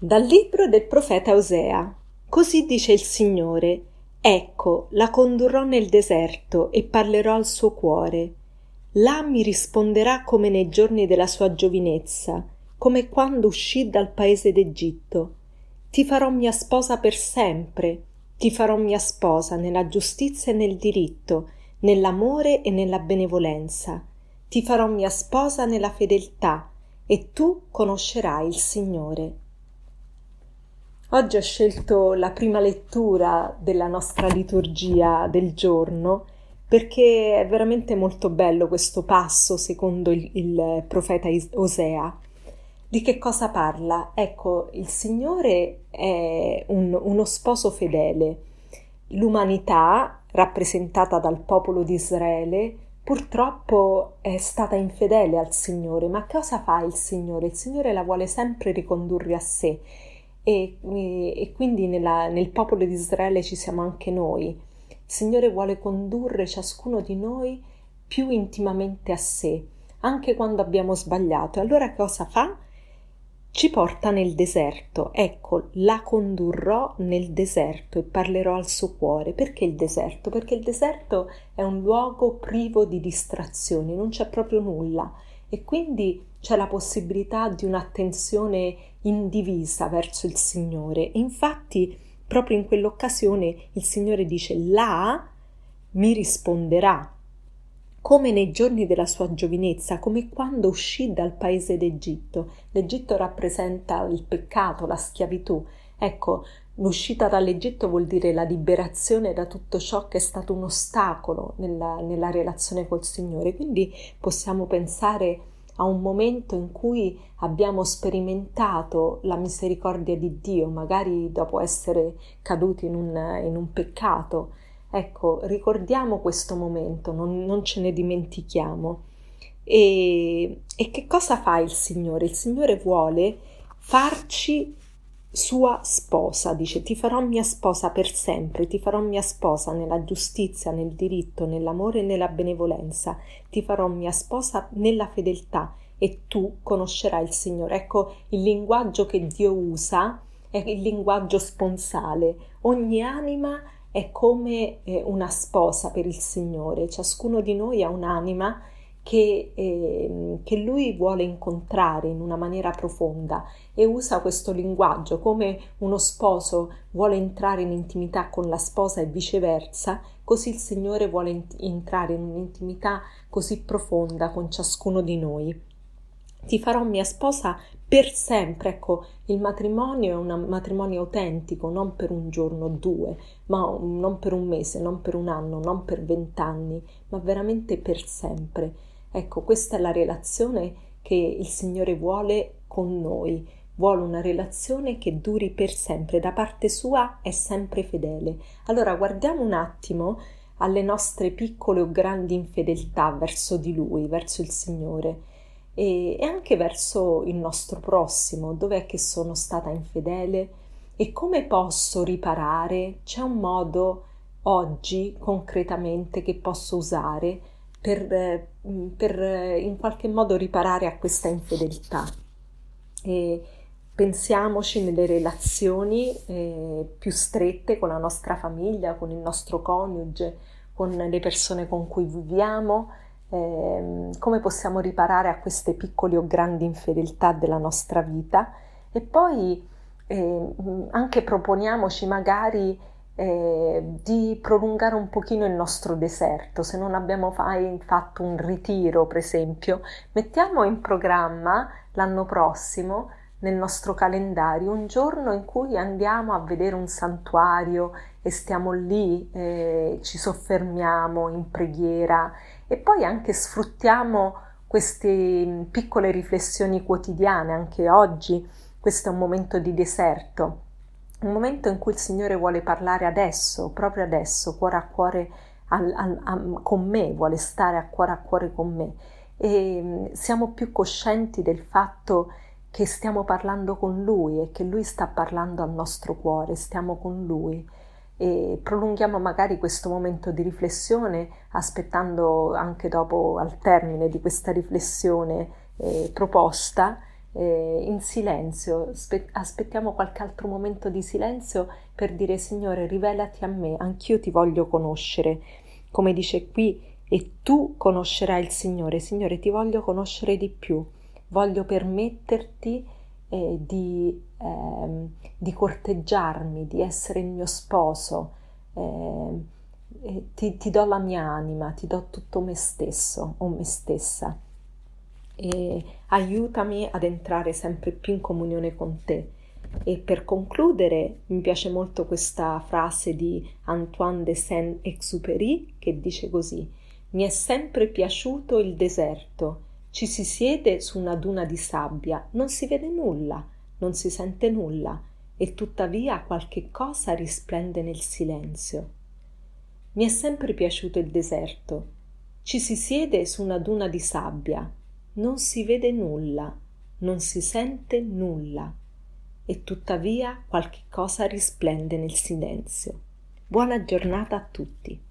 Dal libro del profeta Osea. Così dice il Signore: Ecco, la condurrò nel deserto e parlerò al suo cuore. Là mi risponderà come nei giorni della sua giovinezza, come quando uscì dal paese d'Egitto. Ti farò mia sposa per sempre, ti farò mia sposa nella giustizia e nel diritto, nell'amore e nella benevolenza. Ti farò mia sposa nella fedeltà, e tu conoscerai il Signore. Oggi ho scelto la prima lettura della nostra liturgia del giorno perché è veramente molto bello questo passo secondo il, il profeta Osea. Di che cosa parla? Ecco, il Signore è un, uno sposo fedele. L'umanità, rappresentata dal popolo di Israele, purtroppo è stata infedele al Signore. Ma cosa fa il Signore? Il Signore la vuole sempre ricondurre a sé e, e quindi nella, nel popolo di Israele ci siamo anche noi. Il Signore vuole condurre ciascuno di noi più intimamente a sé, anche quando abbiamo sbagliato. Allora cosa fa? Ci porta nel deserto. Ecco, la condurrò nel deserto e parlerò al suo cuore. Perché il deserto? Perché il deserto è un luogo privo di distrazioni, non c'è proprio nulla e quindi c'è la possibilità di un'attenzione indivisa verso il Signore. Infatti, proprio in quell'occasione, il Signore dice: Là mi risponderà, come nei giorni della sua giovinezza, come quando uscì dal paese d'Egitto. L'Egitto rappresenta il peccato, la schiavitù. Ecco, l'uscita dall'Egitto vuol dire la liberazione da tutto ciò che è stato un ostacolo nella, nella relazione col Signore. Quindi possiamo pensare a un momento in cui abbiamo sperimentato la misericordia di Dio, magari dopo essere caduti in un, in un peccato. Ecco, ricordiamo questo momento, non, non ce ne dimentichiamo. E, e che cosa fa il Signore? Il Signore vuole farci sua sposa, dice ti farò mia sposa per sempre, ti farò mia sposa nella giustizia, nel diritto, nell'amore e nella benevolenza, ti farò mia sposa nella fedeltà e tu conoscerai il Signore. Ecco il linguaggio che Dio usa è il linguaggio sponsale. Ogni anima è come eh, una sposa per il Signore, ciascuno di noi ha un'anima che, eh, che, lui vuole incontrare in una maniera profonda e usa questo linguaggio come uno sposo vuole entrare in intimità con la sposa e viceversa, così il Signore vuole ent- entrare in un'intimità così profonda con ciascuno di noi. Ti farò mia sposa per sempre. Ecco, il matrimonio è un matrimonio autentico, non per un giorno o due, ma non per un mese, non per un anno, non per vent'anni, ma veramente per sempre. Ecco, questa è la relazione che il Signore vuole con noi. Vuole una relazione che duri per sempre, da parte sua è sempre fedele. Allora guardiamo un attimo alle nostre piccole o grandi infedeltà verso di Lui, verso il Signore e, e anche verso il nostro prossimo, dov'è che sono stata infedele e come posso riparare? C'è un modo oggi concretamente che posso usare per, per in qualche modo riparare a questa infedeltà. E pensiamoci nelle relazioni eh, più strette con la nostra famiglia, con il nostro coniuge, con le persone con cui viviamo, eh, come possiamo riparare a queste piccole o grandi infedeltà della nostra vita e poi eh, anche proponiamoci magari eh, di prolungare un pochino il nostro deserto, se non abbiamo mai fatto un ritiro, per esempio, mettiamo in programma l'anno prossimo nel nostro calendario un giorno in cui andiamo a vedere un santuario e stiamo lì, eh, ci soffermiamo in preghiera e poi anche sfruttiamo queste piccole riflessioni quotidiane, anche oggi questo è un momento di deserto un momento in cui il Signore vuole parlare adesso, proprio adesso, cuore a cuore al, al, a, con me, vuole stare a cuore a cuore con me. E mm, siamo più coscienti del fatto che stiamo parlando con Lui e che Lui sta parlando al nostro cuore, stiamo con Lui. E prolunghiamo magari questo momento di riflessione aspettando anche dopo al termine di questa riflessione eh, proposta eh, in silenzio, Spe- aspettiamo qualche altro momento di silenzio per dire Signore rivelati a me, anch'io ti voglio conoscere, come dice qui, e tu conoscerai il Signore, Signore ti voglio conoscere di più, voglio permetterti eh, di, eh, di, corteggiarmi, di essere il mio sposo, eh, ti, ti do la mia anima, ti do tutto me stesso o me stessa e aiutami ad entrare sempre più in comunione con te. E per concludere, mi piace molto questa frase di Antoine de Saint-Exupéry che dice così: Mi è sempre piaciuto il deserto. Ci si siede su una duna di sabbia, non si vede nulla, non si sente nulla, e tuttavia qualche cosa risplende nel silenzio. Mi è sempre piaciuto il deserto. Ci si siede su una duna di sabbia, non si vede nulla, non si sente nulla, e tuttavia qualche cosa risplende nel silenzio. Buona giornata a tutti.